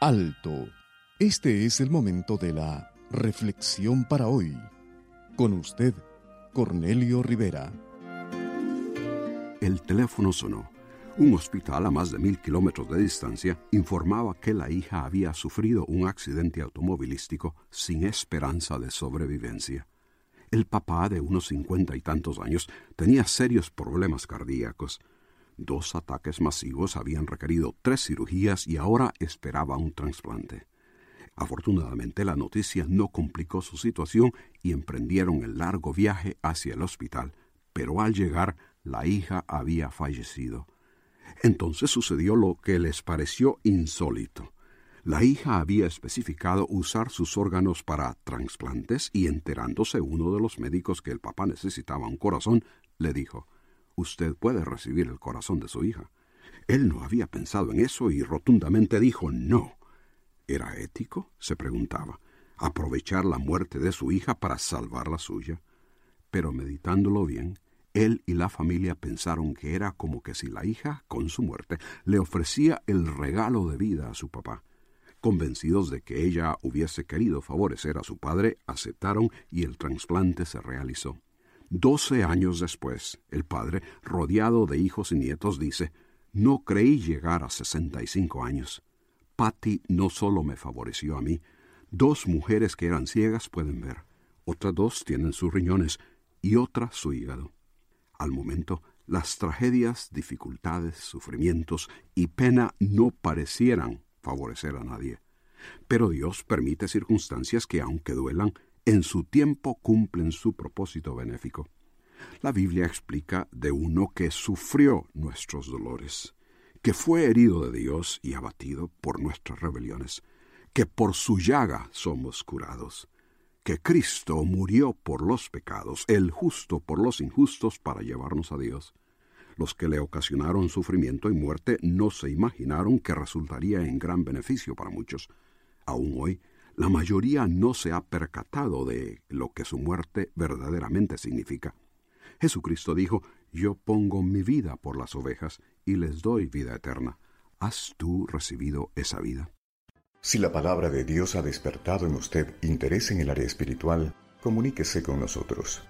Alto. Este es el momento de la reflexión para hoy. Con usted, Cornelio Rivera. El teléfono sonó. Un hospital a más de mil kilómetros de distancia informaba que la hija había sufrido un accidente automovilístico sin esperanza de sobrevivencia. El papá, de unos cincuenta y tantos años, tenía serios problemas cardíacos. Dos ataques masivos habían requerido tres cirugías y ahora esperaba un trasplante. Afortunadamente la noticia no complicó su situación y emprendieron el largo viaje hacia el hospital, pero al llegar la hija había fallecido. Entonces sucedió lo que les pareció insólito. La hija había especificado usar sus órganos para trasplantes y enterándose uno de los médicos que el papá necesitaba un corazón, le dijo Usted puede recibir el corazón de su hija. Él no había pensado en eso y rotundamente dijo no. ¿Era ético? se preguntaba, aprovechar la muerte de su hija para salvar la suya. Pero meditándolo bien, él y la familia pensaron que era como que si la hija, con su muerte, le ofrecía el regalo de vida a su papá. Convencidos de que ella hubiese querido favorecer a su padre, aceptaron y el trasplante se realizó. Doce años después, el padre, rodeado de hijos y nietos, dice, No creí llegar a sesenta y cinco años. Patty no solo me favoreció a mí, dos mujeres que eran ciegas pueden ver, otras dos tienen sus riñones y otra su hígado. Al momento, las tragedias, dificultades, sufrimientos y pena no parecieran favorecer a nadie. Pero Dios permite circunstancias que, aunque duelan, en su tiempo cumplen su propósito benéfico. La Biblia explica de uno que sufrió nuestros dolores, que fue herido de Dios y abatido por nuestras rebeliones, que por su llaga somos curados que Cristo murió por los pecados, el justo por los injustos, para llevarnos a Dios. Los que le ocasionaron sufrimiento y muerte no se imaginaron que resultaría en gran beneficio para muchos. Aún hoy, la mayoría no se ha percatado de lo que su muerte verdaderamente significa. Jesucristo dijo, Yo pongo mi vida por las ovejas y les doy vida eterna. ¿Has tú recibido esa vida? Si la palabra de Dios ha despertado en usted interés en el área espiritual, comuníquese con nosotros.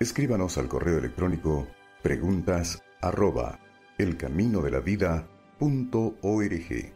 Escríbanos al correo electrónico preguntas arroba elcaminodelavida.org.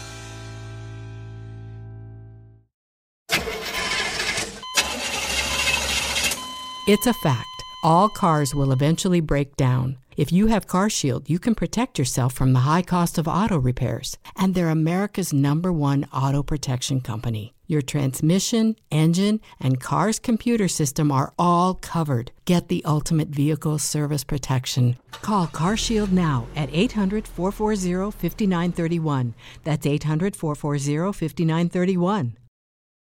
It's a fact. All cars will eventually break down. If you have CarShield, you can protect yourself from the high cost of auto repairs. And they're America's number one auto protection company. Your transmission, engine, and car's computer system are all covered. Get the ultimate vehicle service protection. Call CarShield now at 800 440 5931. That's 800 440 5931.